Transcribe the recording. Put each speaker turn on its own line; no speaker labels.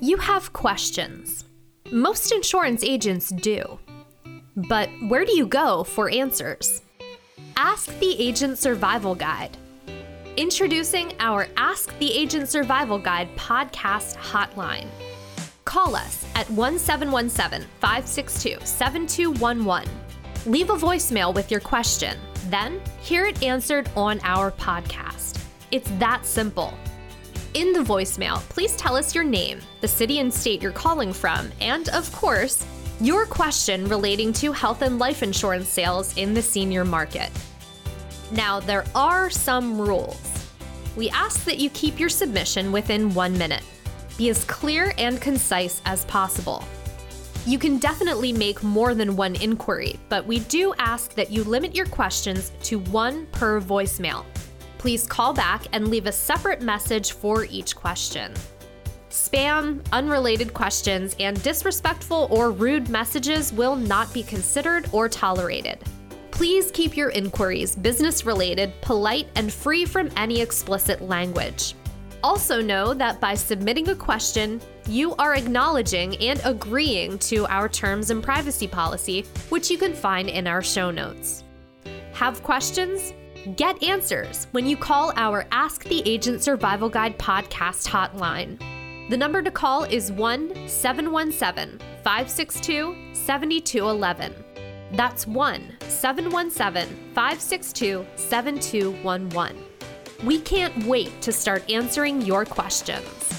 You have questions. Most insurance agents do. But where do you go for answers? Ask the Agent Survival Guide. Introducing our Ask the Agent Survival Guide podcast hotline. Call us at 1717 562 7211. Leave a voicemail with your question, then hear it answered on our podcast. It's that simple. In the voicemail, please tell us your name, the city and state you're calling from, and of course, your question relating to health and life insurance sales in the senior market. Now, there are some rules. We ask that you keep your submission within one minute. Be as clear and concise as possible. You can definitely make more than one inquiry, but we do ask that you limit your questions to one per voicemail. Please call back and leave a separate message for each question. Spam, unrelated questions, and disrespectful or rude messages will not be considered or tolerated. Please keep your inquiries business related, polite, and free from any explicit language. Also, know that by submitting a question, you are acknowledging and agreeing to our terms and privacy policy, which you can find in our show notes. Have questions? Get answers when you call our Ask the Agent Survival Guide podcast hotline. The number to call is 1 717 562 7211. That's 1 717 562 7211. We can't wait to start answering your questions.